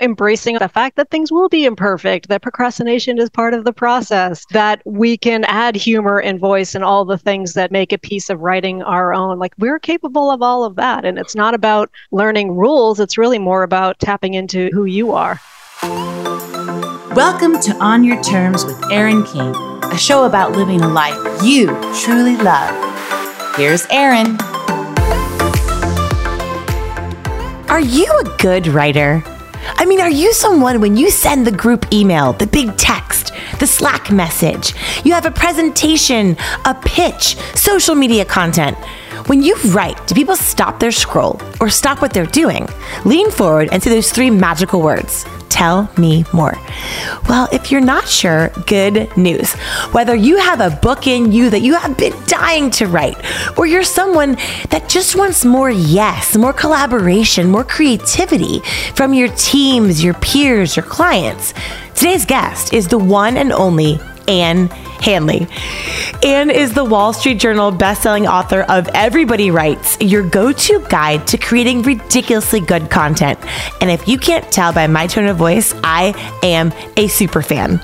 embracing the fact that things will be imperfect, that procrastination is part of the process, that we can add humor and voice and all the things that make a piece of writing our own. Like we're capable of all of that. And it's not about learning rules, it's really more about tapping into who you are. Welcome to On Your Terms with Erin King, a show about living a life you truly love. Here's Erin. Are you a good writer? I mean, are you someone when you send the group email, the big text, the Slack message, you have a presentation, a pitch, social media content? When you write, do people stop their scroll or stop what they're doing? Lean forward and say those three magical words Tell me more. Well, if you're not sure, good news. Whether you have a book in you that you have been dying to write, or you're someone that just wants more yes, more collaboration, more creativity from your teams, your peers, your clients, today's guest is the one and only Ann Handley. Ann is the Wall Street Journal bestselling author of Everybody Writes, your go to guide to creating ridiculously good content. And if you can't tell by my tone of voice, I am a super fan.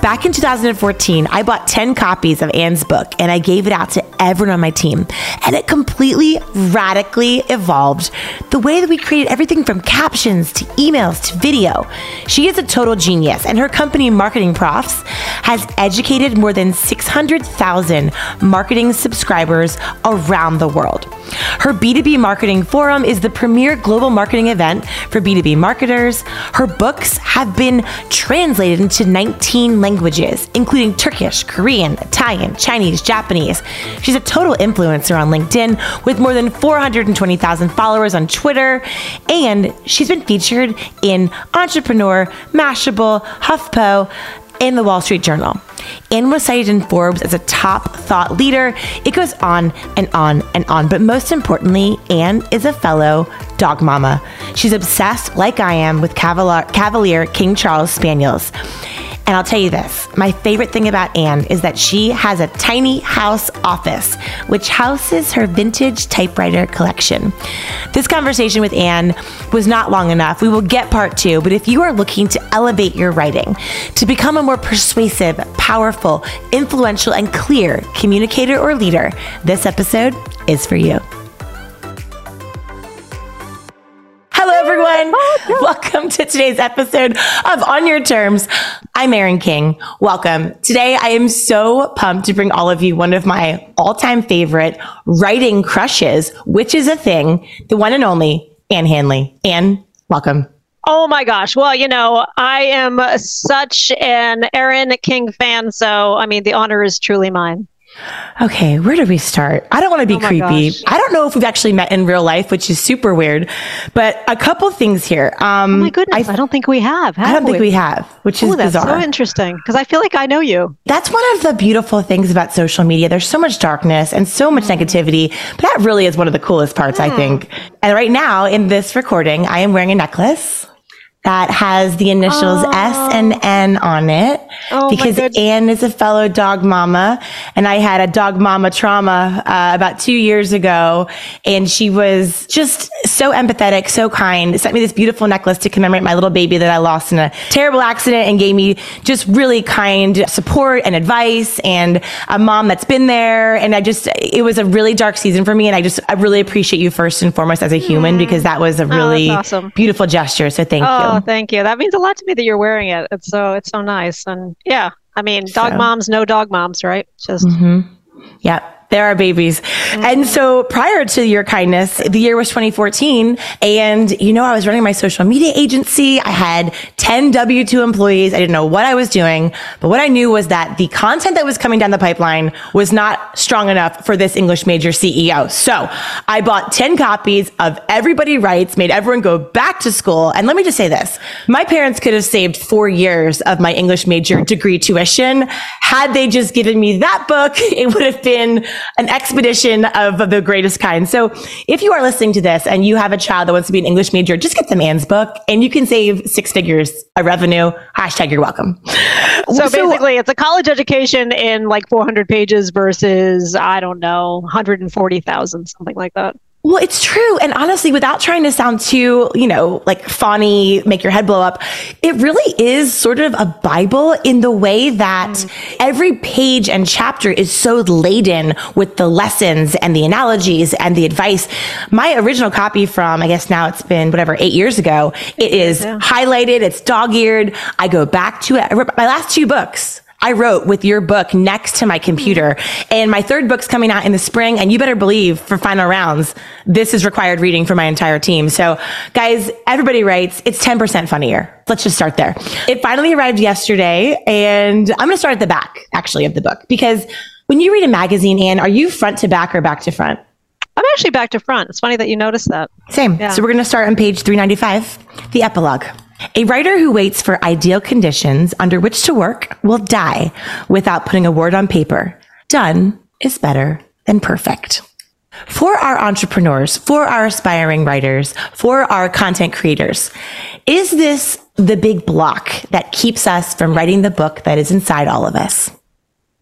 Back in 2014, I bought 10 copies of Ann's book and I gave it out to everyone on my team. And it completely, radically evolved the way that we created everything from captions to emails to video. She is a total genius, and her company, Marketing Profs, has educated more than 600,000 marketing subscribers around the world. Her B2B Marketing Forum is the premier global marketing event for B2B marketers. Her books have been translated into 19 languages, including Turkish, Korean, Italian, Chinese, Japanese. She's a total influencer on LinkedIn with more than 420,000 followers on Twitter, and she's been featured in Entrepreneur, Mashable, HuffPo, and the Wall Street Journal. Ann was cited in Forbes as a top thought leader. It goes on and on and on. But most importantly, Ann is a fellow dog mama. She's obsessed, like I am, with Cavalier King Charles Spaniels. And I'll tell you this my favorite thing about Ann is that she has a tiny house office, which houses her vintage typewriter collection. This conversation with Ann was not long enough. We will get part two, but if you are looking to elevate your writing, to become a more persuasive, powerful, influential, and clear communicator or leader, this episode is for you. Everyone. Welcome to today's episode of On Your Terms. I'm Erin King. Welcome. Today, I am so pumped to bring all of you one of my all time favorite writing crushes, which is a thing, the one and only Ann Handley. Ann, welcome. Oh my gosh. Well, you know, I am such an Erin King fan. So, I mean, the honor is truly mine. Okay, where do we start? I don't want to be oh creepy. Gosh. I don't know if we've actually met in real life, which is super weird. But a couple things here. Um, oh my goodness, I, I don't think we have. have I don't we? think we have, which is that's bizarre. So interesting because I feel like I know you. That's one of the beautiful things about social media. There's so much darkness and so much mm. negativity, but that really is one of the coolest parts, mm. I think. And right now in this recording, I am wearing a necklace that has the initials oh. S and N on it oh, because Ann is a fellow dog mama and I had a dog mama trauma uh, about two years ago and she was just so empathetic, so kind, sent me this beautiful necklace to commemorate my little baby that I lost in a terrible accident and gave me just really kind support and advice and a mom that's been there. And I just, it was a really dark season for me. And I just, I really appreciate you first and foremost as a human mm. because that was a oh, really oh, awesome. beautiful gesture. So thank oh. you. Oh, thank you. That means a lot to me that you're wearing it. It's so it's so nice. And yeah, I mean, dog so. moms, no dog moms, right? Just mm-hmm. yeah. There are babies. Mm-hmm. And so prior to your kindness, the year was 2014. And, you know, I was running my social media agency. I had 10 W2 employees. I didn't know what I was doing. But what I knew was that the content that was coming down the pipeline was not strong enough for this English major CEO. So I bought 10 copies of Everybody Writes, made everyone go back to school. And let me just say this. My parents could have saved four years of my English major degree tuition. Had they just given me that book, it would have been an expedition of the greatest kind. So if you are listening to this and you have a child that wants to be an English major, just get the Ann's book and you can save six figures of revenue. Hashtag you're welcome. So, so basically it's a college education in like 400 pages versus, I don't know, 140,000, something like that. Well, it's true. And honestly, without trying to sound too, you know, like funny, make your head blow up, it really is sort of a Bible in the way that mm. every page and chapter is so laden with the lessons and the analogies and the advice. My original copy from, I guess now it's been whatever, eight years ago, it is yeah. highlighted, it's dog eared. I go back to it. my last two books I wrote with your book next to my computer. And my third book's coming out in the spring. And you better believe for final rounds, this is required reading for my entire team. So guys, everybody writes, it's 10% funnier. Let's just start there. It finally arrived yesterday and I'm going to start at the back actually of the book because when you read a magazine, Ann, are you front to back or back to front? I'm actually back to front. It's funny that you noticed that. Same. Yeah. So we're going to start on page 395, the epilogue. A writer who waits for ideal conditions under which to work will die without putting a word on paper. Done is better than perfect. For our entrepreneurs, for our aspiring writers, for our content creators, is this the big block that keeps us from writing the book that is inside all of us?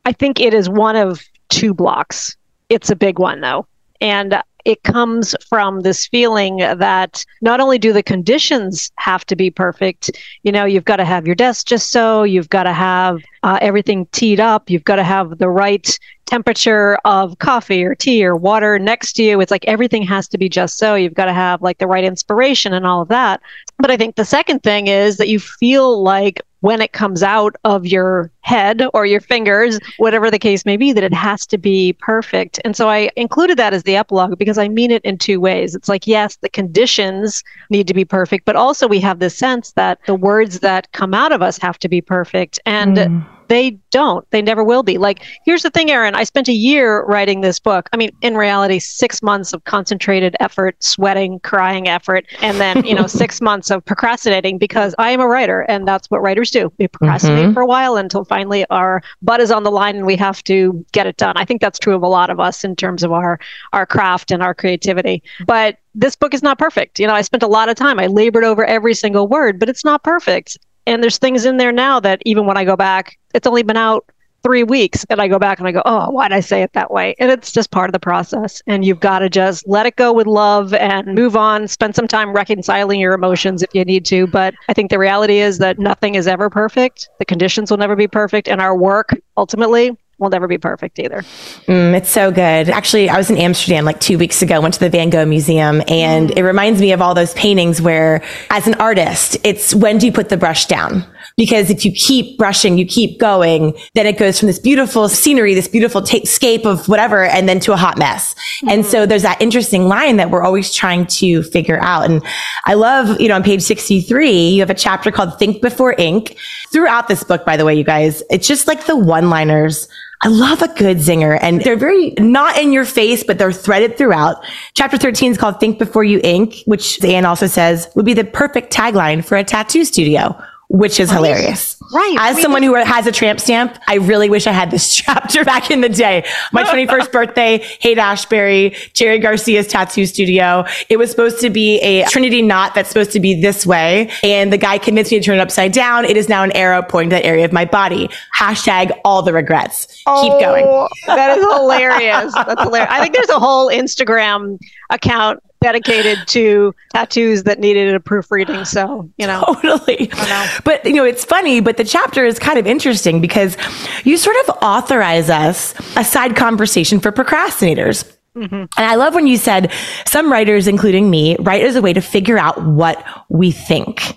I think it is one of two blocks. It's a big one, though. And it comes from this feeling that not only do the conditions have to be perfect, you know, you've got to have your desk just so, you've got to have uh, everything teed up, you've got to have the right temperature of coffee or tea or water next to you. It's like everything has to be just so. You've got to have like the right inspiration and all of that. But I think the second thing is that you feel like when it comes out of your head or your fingers, whatever the case may be, that it has to be perfect. And so I included that as the epilogue because I mean it in two ways. It's like, yes, the conditions need to be perfect, but also we have this sense that the words that come out of us have to be perfect. And mm they don't. They never will be. Like, here's the thing, Erin. I spent a year writing this book. I mean, in reality, six months of concentrated effort, sweating, crying effort, and then, you know, six months of procrastinating because I am a writer and that's what writers do. We procrastinate mm-hmm. for a while until finally our butt is on the line and we have to get it done. I think that's true of a lot of us in terms of our our craft and our creativity. But this book is not perfect. You know, I spent a lot of time. I labored over every single word, but it's not perfect and there's things in there now that even when I go back, it's only been out three weeks and I go back and I go, oh, why did I say it that way? And it's just part of the process. And you've got to just let it go with love and move on, spend some time reconciling your emotions if you need to. But I think the reality is that nothing is ever perfect. The conditions will never be perfect. And our work ultimately will never be perfect either. Mm, it's so good. Actually, I was in Amsterdam like two weeks ago, went to the Van Gogh Museum, and mm. it reminds me of all those paintings where, as an artist, it's when do you put the brush down? Because if you keep brushing, you keep going, then it goes from this beautiful scenery, this beautiful t- scape of whatever, and then to a hot mess. Mm-hmm. And so there's that interesting line that we're always trying to figure out. And I love, you know, on page 63, you have a chapter called Think Before Ink. Throughout this book, by the way, you guys, it's just like the one liners I love a good zinger and they're very not in your face, but they're threaded throughout. Chapter 13 is called Think Before You Ink, which Ann also says would be the perfect tagline for a tattoo studio which is hilarious. Right. As I mean, someone who has a tramp stamp, I really wish I had this chapter back in the day. My 21st birthday, Haight Ashbury, Jerry Garcia's tattoo studio. It was supposed to be a Trinity knot that's supposed to be this way. And the guy convinced me to turn it upside down. It is now an arrow pointing to that area of my body. Hashtag all the regrets. Oh, Keep going. Oh, that is hilarious. That's hilarious. I think there's a whole Instagram account dedicated to tattoos that needed a proofreading. So, you know. Totally. Know. But, you know, it's funny, but the chapter is kind of interesting because you sort of authorize us a side conversation for procrastinators. Mm-hmm. And I love when you said some writers, including me, write as a way to figure out what we think.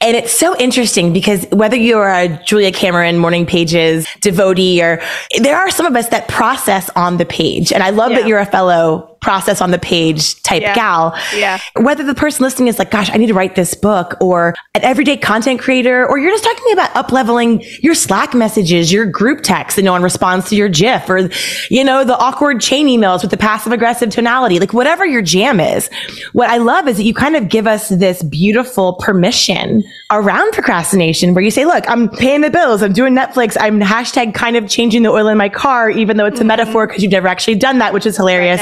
And it's so interesting because whether you're a Julia Cameron morning pages devotee or there are some of us that process on the page. And I love yeah. that you're a fellow process on the page type yeah. gal. Yeah. Whether the person listening is like, gosh, I need to write this book or an everyday content creator, or you're just talking about up leveling your Slack messages, your group text and no one responds to your GIF or, you know, the awkward chain emails with the passive aggressive tonality, like whatever your jam is. What I love is that you kind of give us this beautiful permission around procrastination where you say, look, I'm paying the bills. I'm doing Netflix. I'm hashtag kind of changing the oil in my car, even though it's a mm-hmm. metaphor because you've never actually done that, which is hilarious.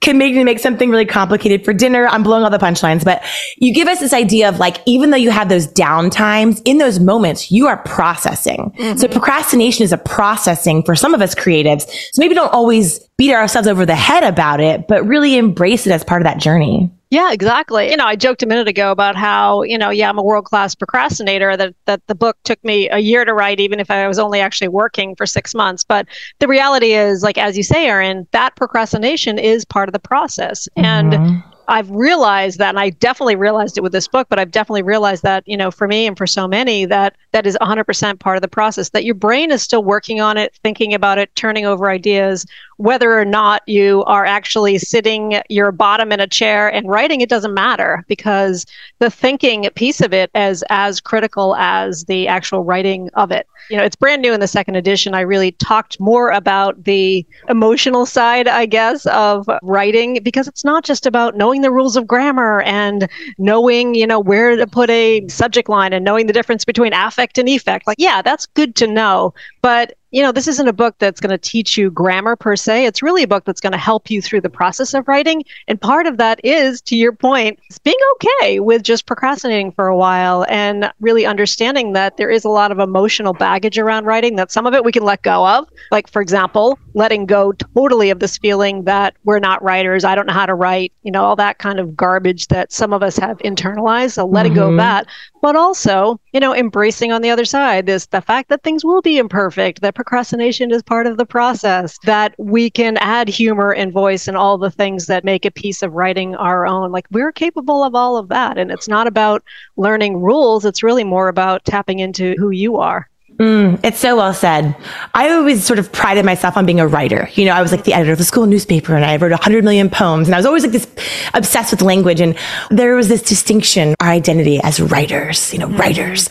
Can make me make something really complicated for dinner. I'm blowing all the punchlines, but you give us this idea of like, even though you have those down times, in those moments, you are processing. Mm-hmm. So procrastination is a processing for some of us creatives. So maybe don't always beat ourselves over the head about it, but really embrace it as part of that journey. Yeah, exactly. You know, I joked a minute ago about how, you know, yeah, I'm a world class procrastinator, that, that the book took me a year to write, even if I was only actually working for six months. But the reality is, like, as you say, Erin, that procrastination is part of the process. Mm-hmm. And I've realized that, and I definitely realized it with this book, but I've definitely realized that, you know, for me and for so many, that that is 100% part of the process, that your brain is still working on it, thinking about it, turning over ideas, whether or not you are actually sitting your bottom in a chair and writing, it doesn't matter because the thinking piece of it is as critical as the actual writing of it. You know, it's brand new in the second edition. I really talked more about the emotional side, I guess, of writing because it's not just about knowing the rules of grammar and knowing, you know, where to put a subject line and knowing the difference between affect and effect. Like, yeah, that's good to know. But you know, this isn't a book that's going to teach you grammar per se. It's really a book that's going to help you through the process of writing. And part of that is, to your point, being okay with just procrastinating for a while and really understanding that there is a lot of emotional baggage around writing, that some of it we can let go of. Like, for example, letting go totally of this feeling that we're not writers, I don't know how to write, you know, all that kind of garbage that some of us have internalized. So letting mm-hmm. go of mm-hmm. that but also, you know, embracing on the other side this the fact that things will be imperfect, that procrastination is part of the process, that we can add humor and voice and all the things that make a piece of writing our own. Like we're capable of all of that. And it's not about learning rules, it's really more about tapping into who you are. Mm, it's so well said. I always sort of prided myself on being a writer. You know, I was like the editor of the school newspaper and I wrote 100 million poems and I was always like this obsessed with language. And there was this distinction, our identity as writers, you know, mm-hmm. writers.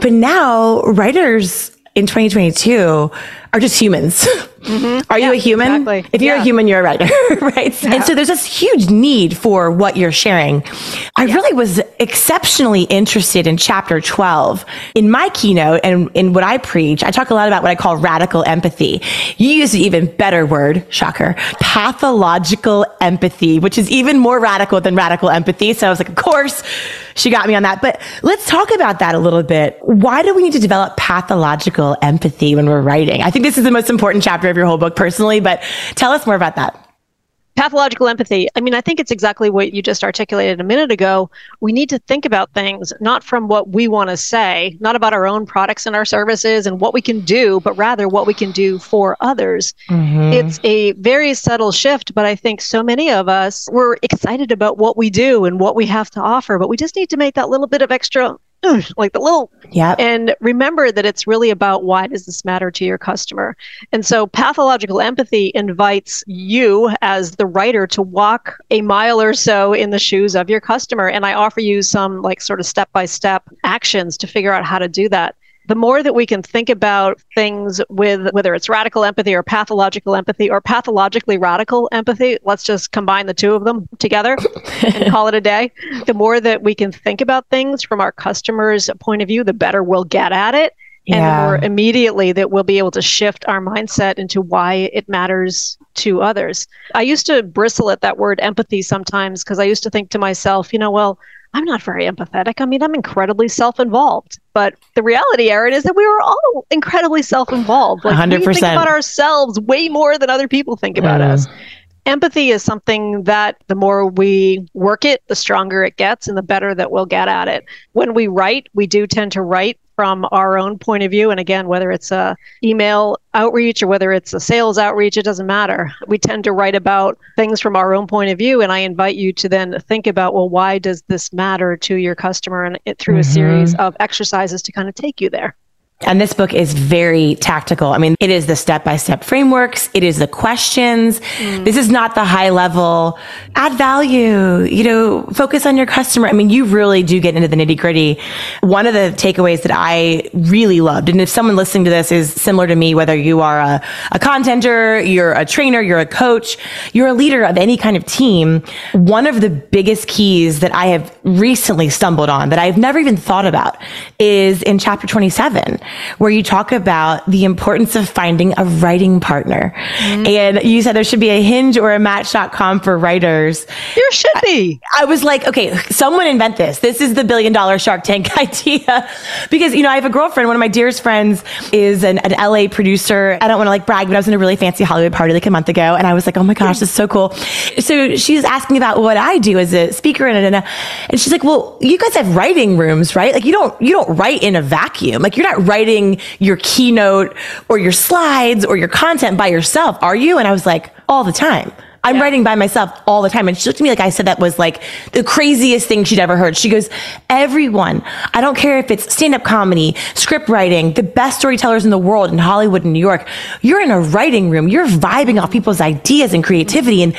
But now writers in 2022 are just humans. Mm-hmm. Are yeah, you a human? Exactly. If you're yeah. a human, you're a writer, right? Yeah. And so there's this huge need for what you're sharing. I really was exceptionally interested in chapter 12. In my keynote and in what I preach, I talk a lot about what I call radical empathy. You use an even better word, shocker, pathological empathy, which is even more radical than radical empathy. So I was like, of course, she got me on that. But let's talk about that a little bit. Why do we need to develop pathological empathy when we're writing? I think this is the most important chapter of your whole book personally, but tell us more about that. Pathological empathy. I mean, I think it's exactly what you just articulated a minute ago. We need to think about things not from what we want to say, not about our own products and our services and what we can do, but rather what we can do for others. Mm-hmm. It's a very subtle shift, but I think so many of us, we're excited about what we do and what we have to offer, but we just need to make that little bit of extra like the little yeah and remember that it's really about why does this matter to your customer. And so pathological empathy invites you as the writer to walk a mile or so in the shoes of your customer. And i offer you some like sort of step by step actions to figure out how to do that the more that we can think about things with whether it's radical empathy or pathological empathy or pathologically radical empathy, let's just combine the two of them together and call it a day. The more that we can think about things from our customers' point of view, the better we'll get at it. Yeah. And the more immediately that we'll be able to shift our mindset into why it matters to others. I used to bristle at that word empathy sometimes because I used to think to myself, you know, well, I'm not very empathetic. I mean, I'm incredibly self involved. But the reality, Erin, is that we are all incredibly self involved. Like 100%. we think about ourselves way more than other people think about mm. us. Empathy is something that the more we work it, the stronger it gets and the better that we'll get at it. When we write, we do tend to write from our own point of view. And again, whether it's a email outreach or whether it's a sales outreach, it doesn't matter. We tend to write about things from our own point of view. And I invite you to then think about, well, why does this matter to your customer? And it, through mm-hmm. a series of exercises to kind of take you there. And this book is very tactical. I mean, it is the step by step frameworks. It is the questions. Mm. This is not the high level add value, you know, focus on your customer. I mean, you really do get into the nitty gritty. One of the takeaways that I really loved, and if someone listening to this is similar to me, whether you are a, a contenter, you're a trainer, you're a coach, you're a leader of any kind of team, one of the biggest keys that I have recently stumbled on that I've never even thought about is in chapter 27 where you talk about the importance of finding a writing partner. Mm-hmm. And you said there should be a hinge or a match.com for writers. There should be. I, I was like, okay, someone invent this. This is the billion dollar Shark Tank idea. because, you know, I have a girlfriend, one of my dearest friends is an, an LA producer. I don't want to like brag, but I was in a really fancy Hollywood party like a month ago. And I was like, oh my gosh, this is so cool. So she's asking about what I do as a speaker. And, and, and she's like, well, you guys have writing rooms, right? Like you don't, you don't write in a vacuum. Like you're not writing your keynote or your slides or your content by yourself, are you? And I was like, all the time. I'm yeah. writing by myself all the time. And she looked at me like I said that was like the craziest thing she'd ever heard. She goes, everyone, I don't care if it's stand up comedy, script writing, the best storytellers in the world in Hollywood and New York. You're in a writing room. You're vibing off people's ideas and creativity. And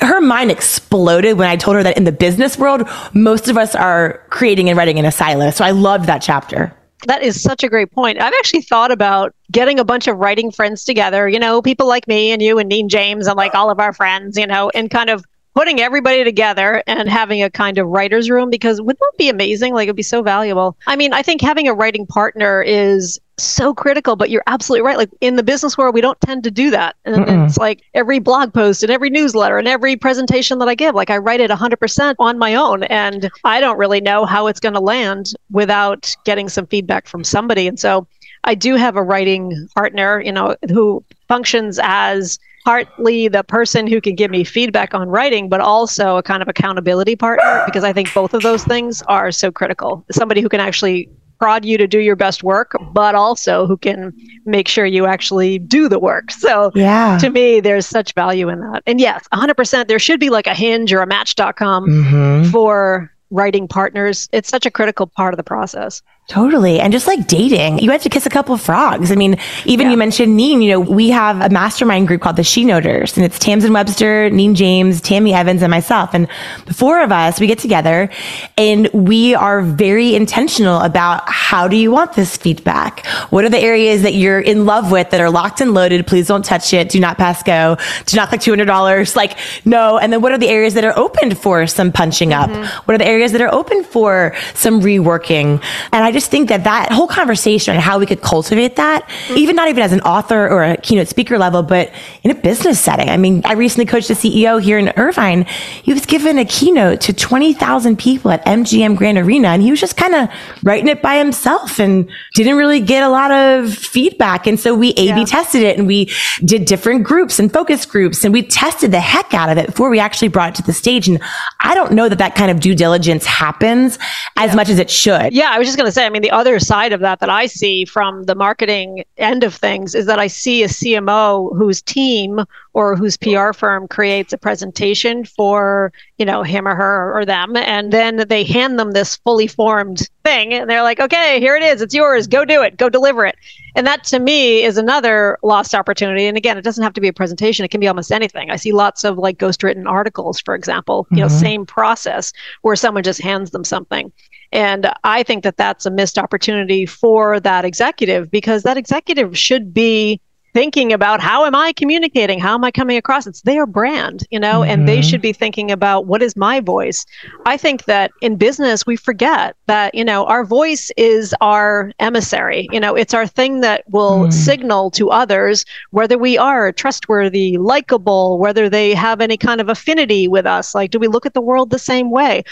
her mind exploded when I told her that in the business world, most of us are creating and writing in a silo. So I loved that chapter. That is such a great point. I've actually thought about getting a bunch of writing friends together, you know, people like me and you and Neen James and like all of our friends, you know, and kind of putting everybody together and having a kind of writer's room because would that be amazing? Like it'd be so valuable. I mean, I think having a writing partner is so critical, but you're absolutely right. Like in the business world, we don't tend to do that. And Mm-mm. it's like every blog post and every newsletter and every presentation that I give, like I write it 100% on my own. And I don't really know how it's going to land without getting some feedback from somebody. And so I do have a writing partner, you know, who functions as partly the person who can give me feedback on writing, but also a kind of accountability partner because I think both of those things are so critical. Somebody who can actually prod you to do your best work, but also who can make sure you actually do the work. So yeah. to me, there's such value in that. And yes, 100%, there should be like a hinge or a match.com mm-hmm. for writing partners. It's such a critical part of the process. Totally. And just like dating, you have to kiss a couple of frogs. I mean, even yeah. you mentioned Neen, you know, we have a mastermind group called the She Noters and it's Tamsen Webster, Neen James, Tammy Evans, and myself. And the four of us, we get together and we are very intentional about how do you want this feedback? What are the areas that you're in love with that are locked and loaded? Please don't touch it. Do not pass go. Do not click $200. Like, no. And then what are the areas that are open for some punching up? Mm-hmm. What are the areas that are open for some reworking? And I just think that that whole conversation and how we could cultivate that, mm-hmm. even not even as an author or a keynote speaker level, but in a business setting. I mean, I recently coached a CEO here in Irvine. He was given a keynote to 20,000 people at MGM Grand Arena and he was just kind of writing it by himself and didn't really get a lot of feedback. And so we A-B yeah. tested it and we did different groups and focus groups and we tested the heck out of it before we actually brought it to the stage. And I don't know that that kind of due diligence happens as yeah. much as it should. Yeah. I was just going to say, I mean, the other side of that that I see from the marketing end of things is that I see a CMO whose team or whose PR firm creates a presentation for, you know, him or her or them. And then they hand them this fully formed thing. And they're like, okay, here it is. It's yours. Go do it. Go deliver it. And that to me is another lost opportunity. And again, it doesn't have to be a presentation. It can be almost anything. I see lots of like ghost written articles, for example, you mm-hmm. know, same process where someone just hands them something. And I think that that's a missed opportunity for that executive because that executive should be thinking about how am I communicating? How am I coming across? It's their brand, you know, mm-hmm. and they mm-hmm. should be thinking about what is my voice. I think that in business, we forget that, you know, our voice is our emissary. You know, it's our thing that will mm. signal to others whether we are trustworthy, likable, whether they have any kind of affinity with us. Like, do we look at the world the same way?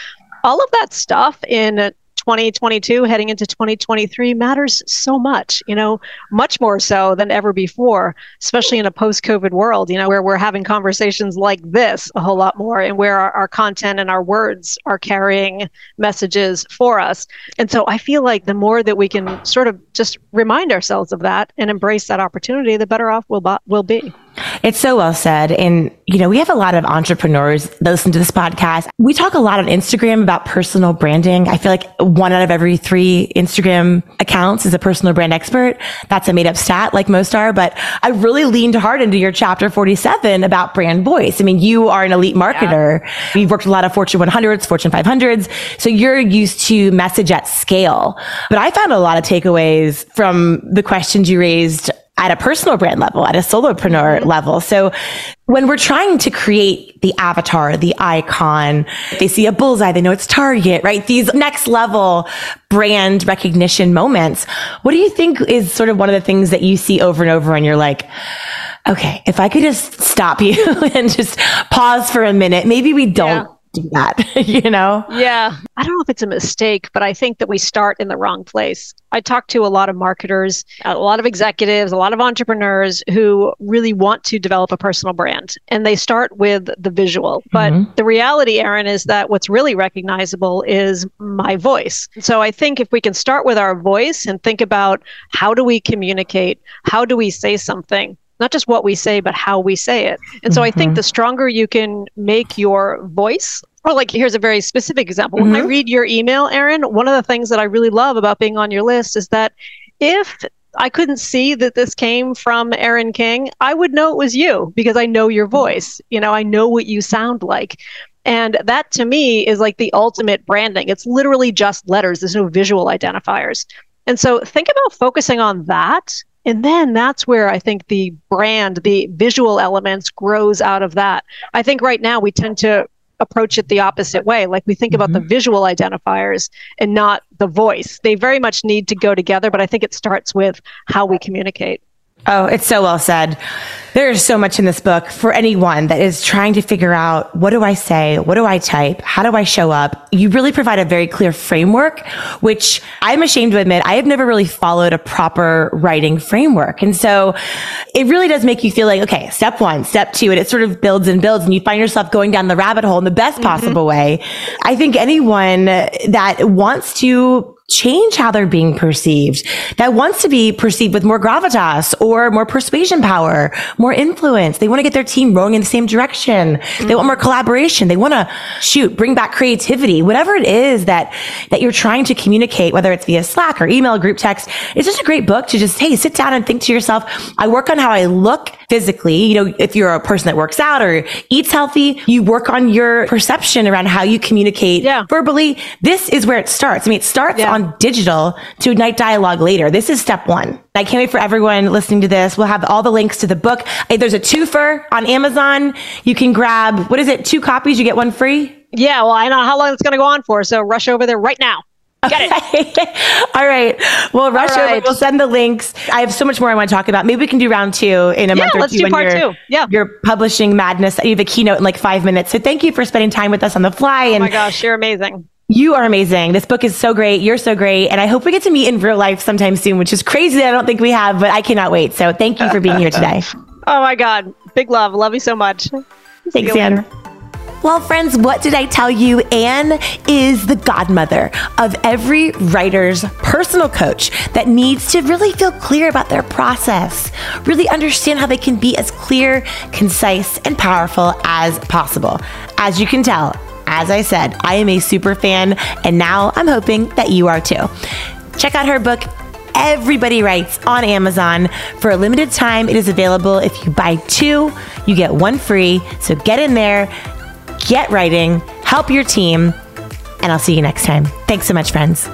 All of that stuff in 2022 heading into 2023 matters so much, you know, much more so than ever before, especially in a post COVID world, you know, where we're having conversations like this a whole lot more and where our, our, content and our words are carrying messages for us. And so I feel like the more that we can sort of just remind ourselves of that and embrace that opportunity, the better off we'll, we'll be. It's so well said. And, you know, we have a lot of entrepreneurs that listen to this podcast. We talk a lot on Instagram about personal branding. I feel like one out of every three Instagram accounts is a personal brand expert. That's a made up stat like most are, but I really leaned hard into your chapter 47 about brand voice. I mean, you are an elite marketer. Yeah. You've worked a lot of Fortune 100s, Fortune 500s. So you're used to message at scale. But I found a lot of takeaways from the questions you raised at a personal brand level, at a solopreneur mm-hmm. level. So when we're trying to create the avatar, the icon, they see a bullseye, they know it's Target, right? These next level brand recognition moments. What do you think is sort of one of the things that you see over and over and you're like, okay, if I could just stop you and just pause for a minute, maybe we don't yeah do that, you know? Yeah. I don't know if it's a mistake, but I think that we start in the wrong place. I talk to a lot of marketers, a lot of executives, a lot of entrepreneurs who really want to develop a personal brand and they start with the visual. But mm-hmm. the reality, Erin, is that what's really recognizable is my voice. So I think if we can start with our voice and think about how do we communicate? How do we say something? Not just what we say, but how we say it. And so mm-hmm. I think mm-hmm. the stronger you can make your voice, or like here's a very specific example. Mm-hmm. When I mm-hmm. read your email, Erin, one of the things that I really love about being on your list is that if I couldn't see that this came from Erin King, I would know it was you because I know your voice. You know, I know what you sound like. And that to me is like the ultimate branding. It's literally just letters, there's no visual identifiers. And so think about focusing on that and then that's where I think the brand, the visual elements grows out of that. I think right now we tend to approach it the opposite way. Like we think mm-hmm. about the mm-hmm. visual identifiers and not the voice. They very much need to go together, but I think it starts with how we communicate. Oh, it's so well said. There is so much in this book for anyone that is trying to figure out what do I say? What do I type? How do I show up? You really provide a very clear framework, which I'm ashamed to admit I have never really followed a proper writing framework. And so it really does make you feel like, okay, step one, step two, and it sort of builds and builds and you find yourself going down the rabbit hole in the best mm-hmm. possible way. I think anyone that wants to change how they're being perceived, that wants to be perceived with more gravitas or more persuasion power, more influence. They want to get their team rowing in the same direction. Mm-hmm. They want more collaboration. They want to shoot, bring back creativity, whatever it is that, that you're trying to communicate, whether it's via Slack or email, group text. It's just a great book to just, hey, sit down and think to yourself, I work on how I look physically. You know, if you're a person that works out or eats healthy, you work on your perception around how you communicate yeah. verbally. This is where it starts. I mean, it starts yeah. on digital to ignite dialogue later. This is step one. I can't wait for everyone listening to this. We'll have all the links to the book. There's a twofer on Amazon. You can grab, what is it? Two copies, you get one free? Yeah, well, I know how long it's going to go on for. So rush over there right now. Get it. All right. Well, rush right. over. We'll send the links. I have so much more I want to talk about. Maybe we can do round two in a yeah, month or let's two. Do part two. Yeah. You're publishing madness. You have a keynote in like five minutes. So thank you for spending time with us on the fly. Oh and oh my gosh, you're amazing. You are amazing. This book is so great. You're so great. And I hope we get to meet in real life sometime soon, which is crazy. I don't think we have, but I cannot wait. So thank you for being here today. oh my God. Big love. Love you so much. Thanks, Ann. Well, friends, what did I tell you? Ann is the godmother of every writer's personal coach that needs to really feel clear about their process, really understand how they can be as clear, concise, and powerful as possible. As you can tell, as I said, I am a super fan, and now I'm hoping that you are too. Check out her book, Everybody Writes on Amazon. For a limited time, it is available. If you buy two, you get one free. So get in there, get writing, help your team, and I'll see you next time. Thanks so much, friends.